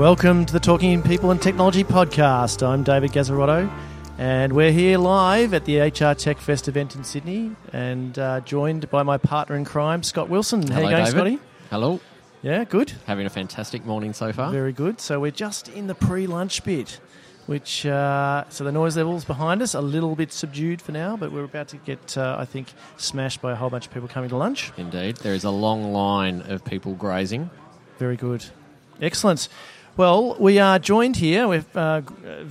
Welcome to the Talking People and Technology podcast. I'm David Guazzarotto, and we're here live at the HR Tech Fest event in Sydney, and uh, joined by my partner in crime, Scott Wilson. How Hello, you going, David. Scotty? Hello. Yeah, good. Having a fantastic morning so far. Very good. So we're just in the pre-lunch bit, which uh, so the noise levels behind us a little bit subdued for now, but we're about to get, uh, I think, smashed by a whole bunch of people coming to lunch. Indeed. There is a long line of people grazing. Very good. Excellent. Well, we are joined here. We're uh, uh,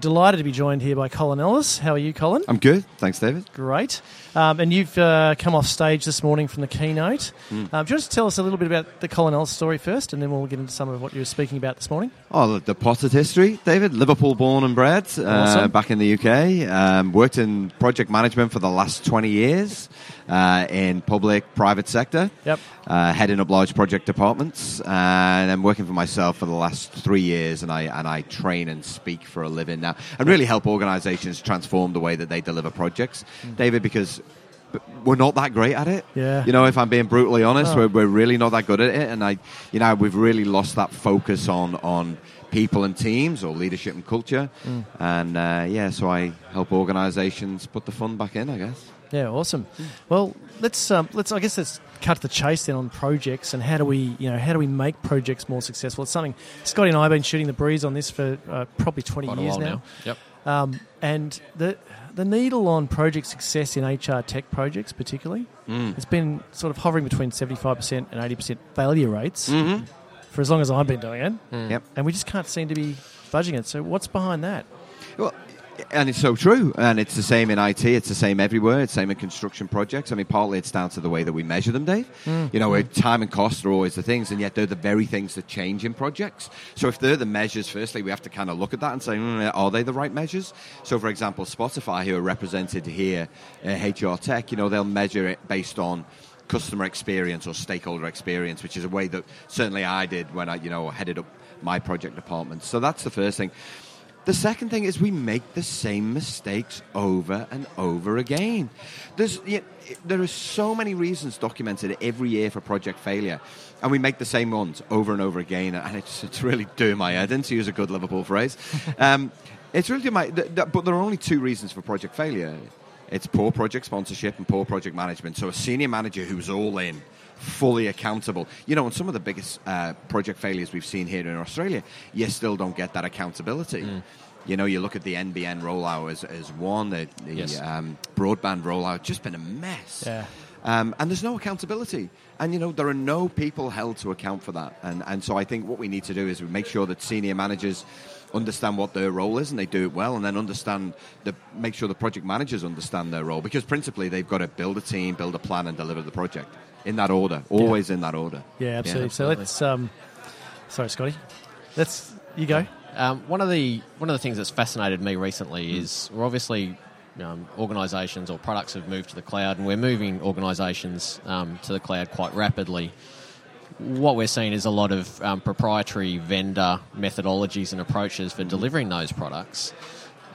delighted to be joined here by Colin Ellis. How are you, Colin? I'm good, thanks, David. Great. Um, and you've uh, come off stage this morning from the keynote. Um, do you want to tell us a little bit about the Colin Ellis story first, and then we'll get into some of what you were speaking about this morning? Oh, the potted history, David. Liverpool born and bred, uh, back in the UK. Um, worked in project management for the last 20 years uh, in public, private sector. Yep. Uh, heading up large project departments, and I'm working for myself for the last three years, and I and I train and speak for a living now, and really help organisations transform the way that they deliver projects, David, because we're not that great at it. Yeah. You know, if I'm being brutally honest, Oh. we're, we're really not that good at it, and I, you know, we've really lost that focus on on people and teams or leadership and culture, Mm. and uh, yeah, so I help organisations put the fun back in, I guess. Yeah, awesome. Well, let's um, let's I guess let's cut to the chase then on projects and how do we you know how do we make projects more successful? It's something Scotty and I have been shooting the breeze on this for uh, probably twenty Quite a years while now. now. Yep. Um, and the the needle on project success in HR tech projects, particularly, Mm. it's been sort of hovering between seventy five percent and eighty percent failure rates Mm-hmm. for as long as I've been doing it, Yep. and we just can't seem to be budging it. So what's behind that? Well, and it's so true, and it's the same in IT. It's the same everywhere. It's the same in construction projects. I mean, partly it's down to the way that we measure them, Dave. You know, where time and cost are always the things, and yet they're the very things that change in projects. So if they're the measures, firstly, we have to kind of look at that and say, mm, are they the right measures? So, for example, Spotify, who are represented here, uh, HR Tech, you know, they'll measure it based on customer experience or stakeholder experience, which is a way that certainly I did when I, you know, headed up my project department. So that's the first thing. The second thing is we make the same mistakes over and over again. There's, you there are so many reasons documented every year for project failure, and we make the same ones over and over again, and it's, it's really doing my head in, to use a good Liverpool phrase. um, it's really doing my, th- th- but there are only two reasons for project failure. It's poor project sponsorship and poor project management. So a senior manager who's all in, fully accountable. You know, and some of the biggest uh, project failures we've seen here in Australia, you still don't get that accountability. You know, you look at the NBN rollout as, as one, the, the Yes. um, broadband rollout, just been a mess. Yeah. Um, and there's no accountability. And, you know, there are no people held to account for that. And, and so I think what we need to do is we make sure that senior managers understand what their role is and they do it well and then understand the make sure the project managers understand their role because principally they've got to build a team build a plan and deliver the project in that order always in that order Yeah, absolutely. so absolutely. let's um, sorry, Scotty, let's you go. Um, one of the one of the things that's fascinated me recently Hmm. is we're obviously um, organisations or products have moved to the cloud, and we're moving organisations um, to the cloud quite rapidly. What we're seeing is a lot of um, proprietary vendor methodologies and approaches for delivering those products.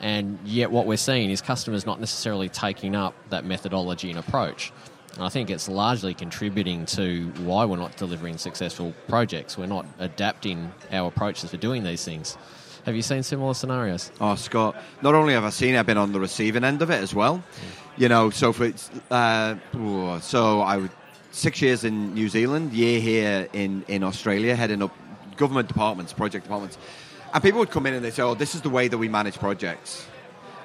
And yet, what we're seeing is customers not necessarily taking up that methodology and approach. And I think it's largely contributing to why we're not delivering successful projects. We're not adapting our approaches for doing these things. Have you seen similar scenarios? Oh, Scott! Not only have I seen it, I've been on the receiving end of it as well. You know, so for uh, so I was six years in New Zealand, year here in in Australia, heading up government departments, project departments, and people would come in and they say, "Oh, this is the way that we manage projects."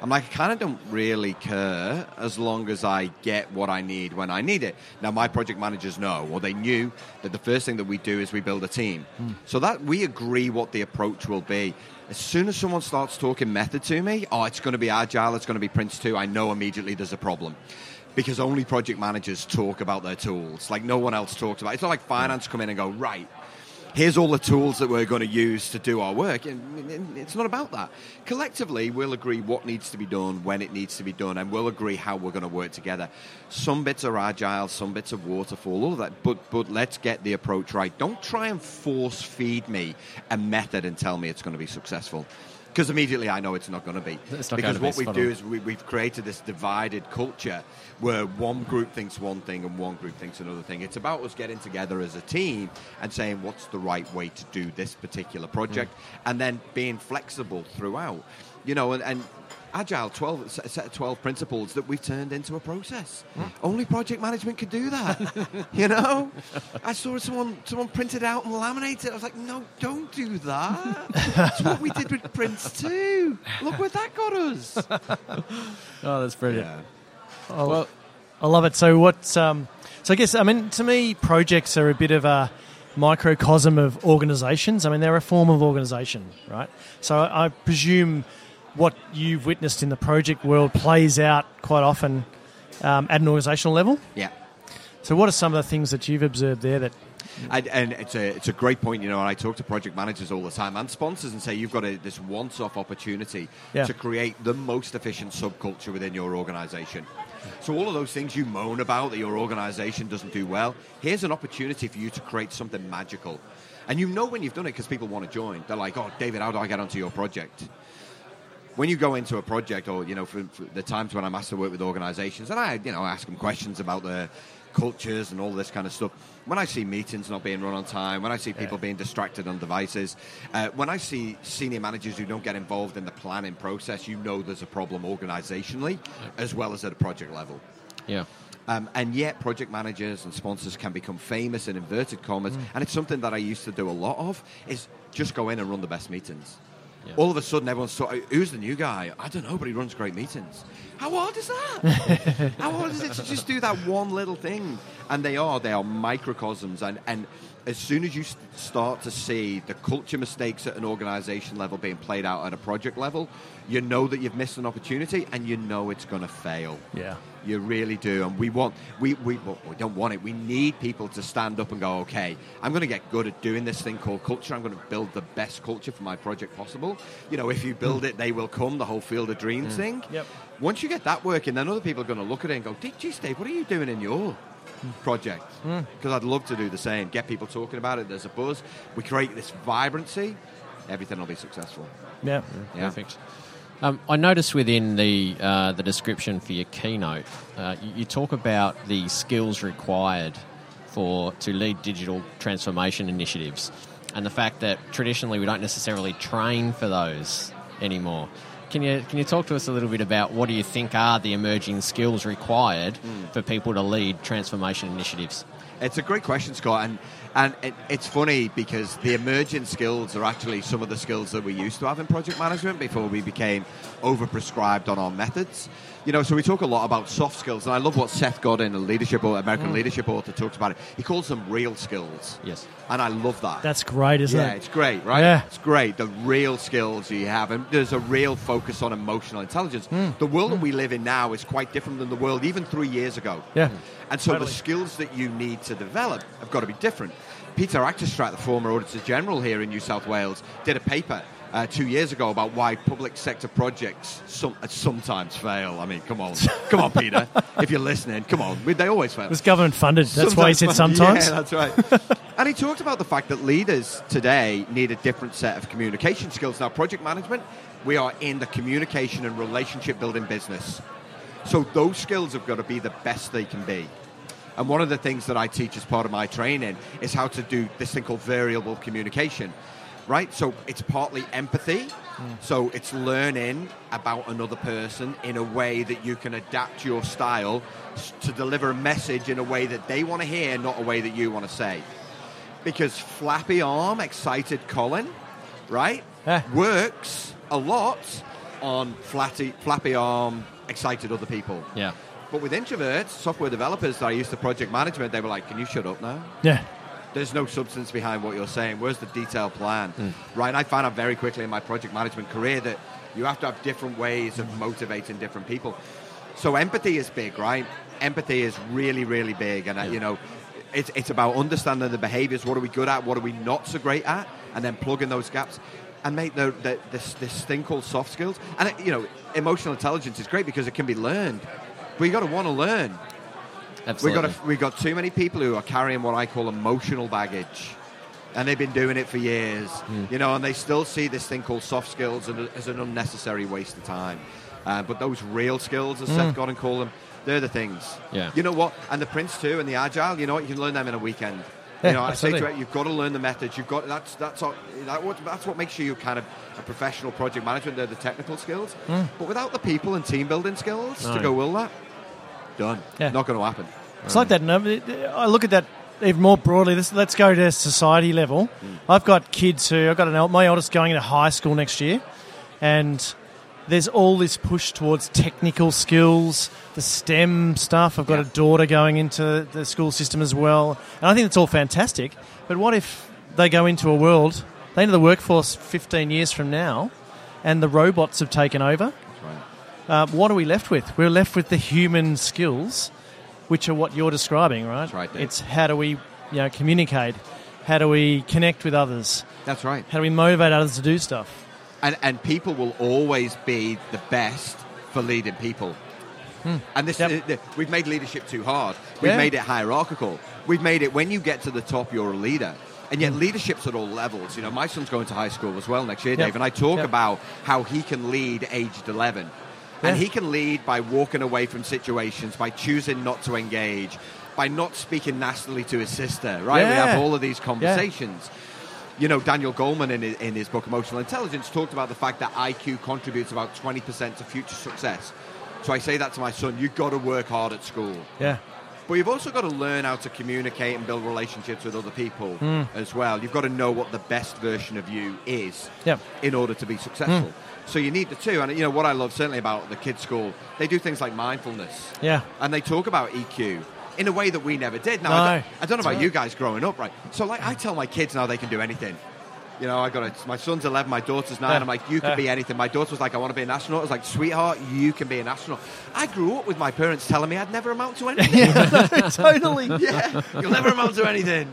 I'm like, I kind of don't really care as long as I get what I need when I need it. Now, my project managers know, or they knew, that the first thing that we do is we build a team. Hmm. So that we agree what the approach will be. As soon as someone starts talking method to me, oh, it's going to be agile, it's going to be Prince 2, I know immediately there's a problem. Because only project managers talk about their tools. Like no one else talks about it. It's not like finance come in and go, right, here's all the tools that we're going to use to do our work. And it's not about that. Collectively, we'll agree what needs to be done, when it needs to be done, and we'll agree how we're going to work together. Some bits are agile, some bits are waterfall, all of that. But but let's get the approach right. Don't try and force feed me a method and tell me it's going to be successful. Because immediately I know it's not going to be. Because what we do on. is we, we've created this divided culture where one group thinks one thing and one group thinks another thing. It's about us getting together as a team and saying what's the right way to do this particular project, Hmm. and then being flexible throughout. You know, and, and agile 12 set of 12 principles that we've turned into a process Hmm. only project management could do that you know i saw someone someone print it out and laminate it i was like no don't do that that's what we did with PRINCE2 look where that got us Oh, that's brilliant. yeah Oh, Well- I love it. So what? Um, so I guess I mean to me, projects are a bit of a microcosm of organisations. I mean, they're a form of organisation, right? So I, I presume what you've witnessed in the project world plays out quite often um, at an organisational level. yeah So what are some of the things that you've observed there that? And, and it's a it's a great point, you know. And I talk to project managers all the time and sponsors and say you've got a, this once-off opportunity Yeah. to create the most efficient subculture within your organisation. So all of those things you moan about that your organisation doesn't do well, here's an opportunity for you to create something magical. And you know when you've done it because people want to join. They're like, "Oh, David, how do I get onto your project?" When you go into a project, or you know, for, for the times when I'm asked to work with organisations, and I, you know, ask them questions about their cultures and all this kind of stuff. When I see meetings not being run on time, when I see people being distracted on devices, uh, when I see senior managers who don't get involved in the planning process, you know there's a problem organisationally as well as at a project level. Yeah. Um, and yet, project managers and sponsors can become famous in inverted commas, and it's something that I used to do a lot of. Is just go in and run the best meetings. Yeah. All of a sudden, everyone's so, who's the new guy? I don't know, but he runs great meetings. How hard is that? How hard is it to just do that one little thing? And they are, they are microcosms. And, and as soon as you start to see the culture mistakes at an organization level being played out at a project level, you know that you've missed an opportunity and you know it's going to fail. Yeah. You really do, and we want we we well, we don't want it. We need people to stand up and go, okay, I'm going to get good at doing this thing called culture. I'm going to build the best culture for my project possible. You know, if you build hmm. it, they will come. The whole field of dreams hmm. thing. Yep. Once you get that working, then other people are going to look at it and go, geez, Dave, what are you doing in your project? Because I'd love to do the same. Get people talking about it. There's a buzz. We create this vibrancy. Everything will be successful. Yeah. Yeah. Perfect. Um, I noticed within the uh, the description for your keynote, uh, you, you talk about the skills required for to lead digital transformation initiatives, and the fact that traditionally we don't necessarily train for those anymore. Can you can you talk to us a little bit about what do you think are the emerging skills required mm. for people to lead transformation initiatives? It's a great question, Scott, and and it, it's funny because the emerging skills are actually some of the skills that we used to have in project management before we became overprescribed on our methods. You know, so we talk a lot about soft skills, and I love what Seth Godin, a leadership or American leadership author, talks about it. He calls them real skills, Yes. and I love that. That's great, isn't yeah, it? Yeah, it's great, right? Yeah. It's great. The real skills you have, and there's a real focus on emotional intelligence. Hmm. The world that we live in now is quite different than the world even three years ago. Yeah. And so Totally. the skills that you need to develop have got to be different. Peter Achterstraat, the former Auditor General here in New South Wales, did a paper uh, two years ago about why public sector projects some, uh, sometimes fail. I mean, come on, come on, Peter, if you're listening, come on, they always fail. It was government funded. That's why he said sometimes. Yeah, that's right. and he talked about the fact that leaders today need a different set of communication skills. Now, project management, we are in the communication and relationship building business. So those skills have got to be the best they can be. And one of the things that I teach as part of my training is how to do this thing called variable communication. Right? So it's partly empathy. Hmm. So it's learning about another person in a way that you can adapt your style to deliver a message in a way that they want to hear, not a way that you want to say. Because flappy arm, excited Colin, right, Yeah. works a lot on flatty, flappy arm, excited other people. Yeah. But with introverts, software developers that I used to project management, they were like, "Can you shut up now? Yeah. There's no substance behind what you're saying. Where's the detailed plan?" Right? And I found out very quickly in my project management career that you have to have different ways of motivating different people. So empathy is big, right? Empathy is really, really big, and uh, you know, it's it's about understanding the behaviors. What are we good at? What are we not so great at? And then plugging those gaps. And make the, the, this this thing called soft skills, and it, you know, emotional intelligence is great because it can be learned, you got to want to learn. We Absolutely. got a, we got too many people who are carrying what I call emotional baggage, and they've been doing it for years, Hmm. you know, and they still see this thing called soft skills as- an unnecessary waste of time. Uh, but those real skills, as Seth Godin call them, they're the things. Yeah. You know what? And the PRINCE2, and the Agile. You know what? You can learn them in a weekend. Yeah, you know, I say to it, you've got to learn the methods. You've got that's that's all, that, what, that's what makes you kind of a professional project management. They're the technical skills, but without the people and team building skills to go will that done. Yeah. Not going to happen. It's like that. I look at that even more broadly. This, let's go to society level. Mm. I've got kids who I've got an my eldest going into high school next year, and there's all this push towards technical skills, the STEM stuff. I've got Yeah. a daughter going into the school system as well, and I think it's all fantastic. But what if they go into a world, they enter the workforce 15 years from now, and the robots have taken over? That's right. Uh, what are we left with? We're left with the human skills, which are what you're describing, right? That's right, Dave. It's how do we, you know, communicate? How do we connect with others? That's right. How do we motivate others to do stuff? And and people will always be the best for leading people. And this, Yep. uh, we've made leadership too hard. We've Yeah. made it hierarchical. We've made it when you get to the top, you're a leader. And yet, leadership's at all levels. You know, my son's going to high school as well next year, Yep. Dave. And I talk Yep. about how he can lead aged 11. And he can lead by walking away from situations, by choosing not to engage, by not speaking nastily to his sister, right? We have all of these conversations. You know, Daniel Goleman in his, in his book Emotional Intelligence talked about the fact that IQ contributes about 20% to future success. So I say that to my son, you've got to work hard at school. Yeah. But you've also got to learn how to communicate and build relationships with other people hmm. as well. You've got to know what the best version of you is in order to be successful. Hmm. So you need the two. And you know what I love certainly about the kids' school, they do things like mindfulness Yeah. and they talk about EQ in a way that we never did. Now, No. I, don't, I don't know about right. you guys growing up, right? So, like, I tell my kids now they can do anything. You know, I got a, my son's 11, my daughter's 9. Yeah. I'm like, you can be anything. My daughter was like, I want to be an astronaut. I was like, sweetheart, you can be an astronaut. I grew up with my parents telling me I'd never amount to anything. totally. yeah, you'll never amount to anything.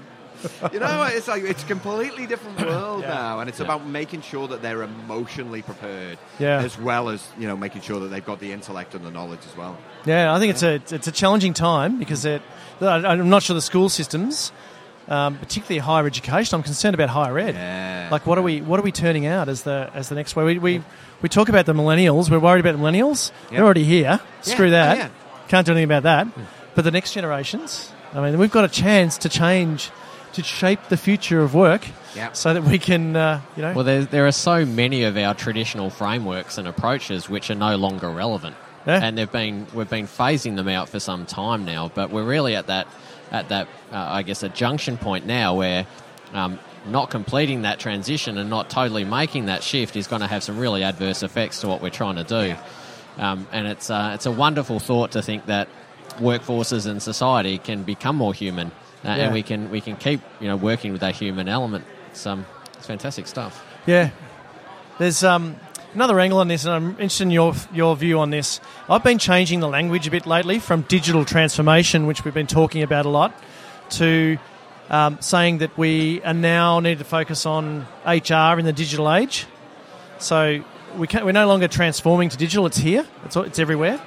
You know, it's like it's a completely different world Yeah. now, and it's Yeah. about making sure that they're emotionally prepared, Yeah. as well as you know making sure that they've got the intellect and the knowledge as well. Yeah, I think it's a it's a challenging time because it, I'm not sure the school systems, um, particularly higher education. I'm concerned about higher ed. Yeah. Like, what are we what are we turning out as the as the next way? We we, we talk about the millennials. We're worried about the millennials. Yeah. They're already here. Screw Yeah, that. yeah. Can't do anything about that. But the next generations. I mean, we've got a chance to change, to shape the future of work, Yeah. so that we can, uh, you know, Well, there, there are so many of our traditional frameworks and approaches which are no longer relevant, Yeah. and they've been we've been phasing them out for some time now. But we're really at that at that uh, I guess a junction point now where um, not completing that transition and not totally making that shift is going to have some really adverse effects to what we're trying to do. Um, and it's uh, it's a wonderful thought to think that workforces and society can become more human, uh, Yeah. and we can we can keep you know working with that human element. It's um, it's fantastic stuff. Yeah. There's um, another angle on this, and I'm interested in your your view on this. I've been changing the language a bit lately from digital transformation, which we've been talking about a lot, to um, saying that we are now need to focus on HR in the digital age. So we can we're no longer transforming to digital; it's here, it's it's everywhere.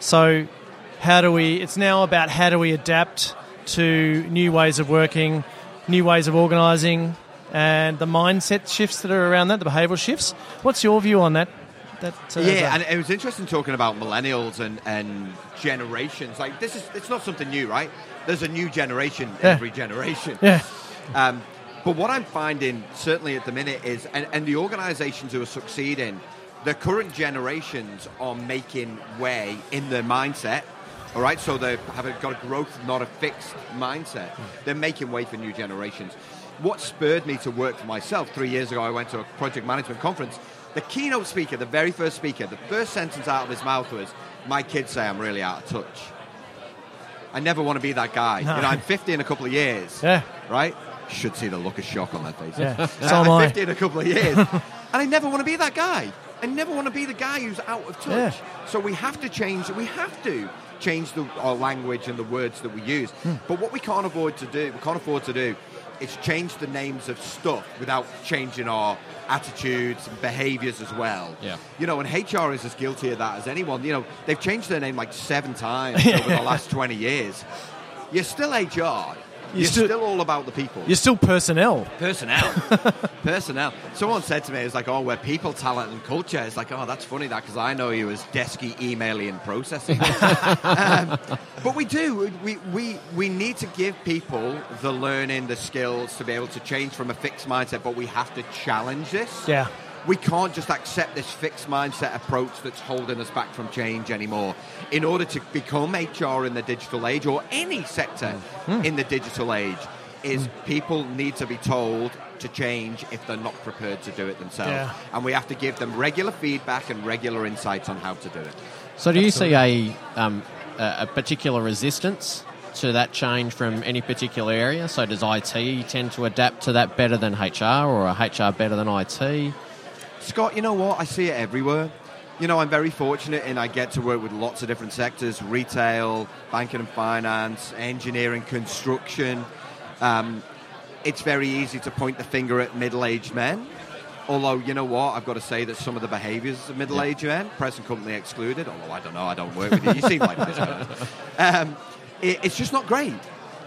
So how do we? It's now about how do we adapt to new ways of working, new ways of organising, and the mindset shifts that are around that, the behavioural shifts. What's your view on that? That uh, Yeah, and it was interesting talking about millennials and, and generations. Like this is it's not something new, right? There's a new generation Yeah. every generation. yeah, Um, but what I'm finding, certainly at the minute, is and, and the organisations who are succeeding, the current generations are making way in their mindset. All right, so they have got a growth, not a fixed mindset. They're making way for new generations. What spurred me to work for myself three years ago, I went to a project management conference. The keynote speaker, the very first speaker, the first sentence out of his mouth was, "My kids say I'm really out of touch." I never want to be that guy. No. You know, I'm 50 in a couple of years yeah, right? Should see the look of shock on their faces. yeah. So I'm I. 50 in a couple of years. and I never want to be that guy. I never want to be the guy who's out of touch. Yeah. So we have to change, we have to change the, our language and the words that we use. Hmm. But what we can't avoid to do, we can't afford to do, is changed the names of stuff without changing our attitudes and behaviors as well. Yeah. You know, and HR is as guilty of that as anyone. You know, they've changed their name like seven times over the last 20 years. You're still HR. You're still- still all about the people. You're still personnel. Personnel. Personnel. Someone said to me, it's like, oh, we're people, talent, and culture. It's like, oh, that's funny that because I know you as desky, emailing, and processing. um, but we do. We, we, we need to give people the learning, the skills to be able to change from a fixed mindset, but we have to challenge this. Yeah. We can't just accept this fixed mindset approach that's holding us back from change anymore. In order to become HR in the digital age or any sector Hmm. in the digital age, is people need to be told to change if they're not prepared to do it themselves. Yeah. And we have to give them regular feedback and regular insights on how to do it. So, do you see a, um, a particular resistance to that change from any particular area? So, does IT tend to adapt to that better than HR, or HR better than IT? Scott, you know what? I see it everywhere. You know, I'm very fortunate and I get to work with lots of different sectors retail, banking and finance, engineering, construction. Um, it's very easy to point the finger at middle aged men. Although, you know what? I've got to say that some of the behaviours of middle aged men, present company excluded, although I don't know, I don't work with you. You seem like this guy. Um, it, it's just not great.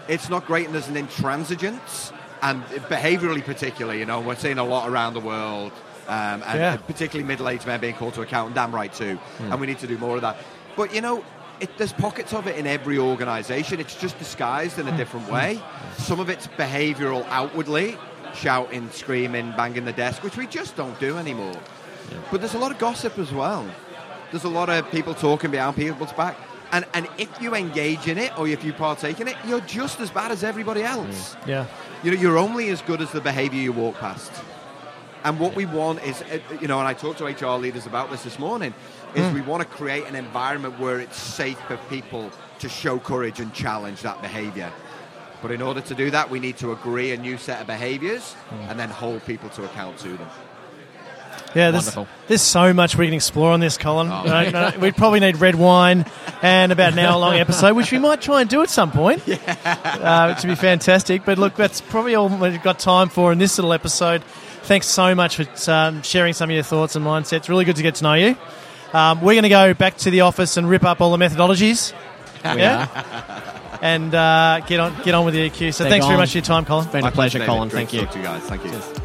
It's not great, and there's an intransigence, and behaviourally, particularly, you know, we're seeing a lot around the world, um, and Yeah. particularly middle-aged men being called to account, and damn right too. Hmm. And we need to do more of that. But you know, it, there's pockets of it in every organisation. It's just disguised in a hmm. different hmm. way. Some of it's behavioural outwardly, shouting, screaming, banging the desk, which we just don't do anymore. But there's a lot of gossip as well. There's a lot of people talking behind people's back. And, and if you engage in it or if you partake in it, you're just as bad as everybody else. Yeah. You know, you're only as good as the behaviour you walk past. And what we want is, uh, you know, and I talked to HR leaders about this this morning, is we want to create an environment where it's safe for people to show courage and challenge that behaviour. But in order to do that, we need to agree a new set of behaviours and then hold people to account to them. Yeah, there's, there's so much we can explore on this, Colin. Oh. We'd probably need red wine and about an hour long episode, which we might try and do at some point. Yeah. Uh, to be fantastic. But look, that's probably all we've got time for in this little episode. Thanks so much for um, sharing some of your thoughts and mindsets. Really good to get to know you. Um, we're going to go back to the office and rip up all the methodologies. We Yeah. are. And uh, get on get on with the EQ. So They're thanks very much for your time, Colin. Been My a pleasure, David. Colin. Great Thank to you. talk to you guys. Thank you.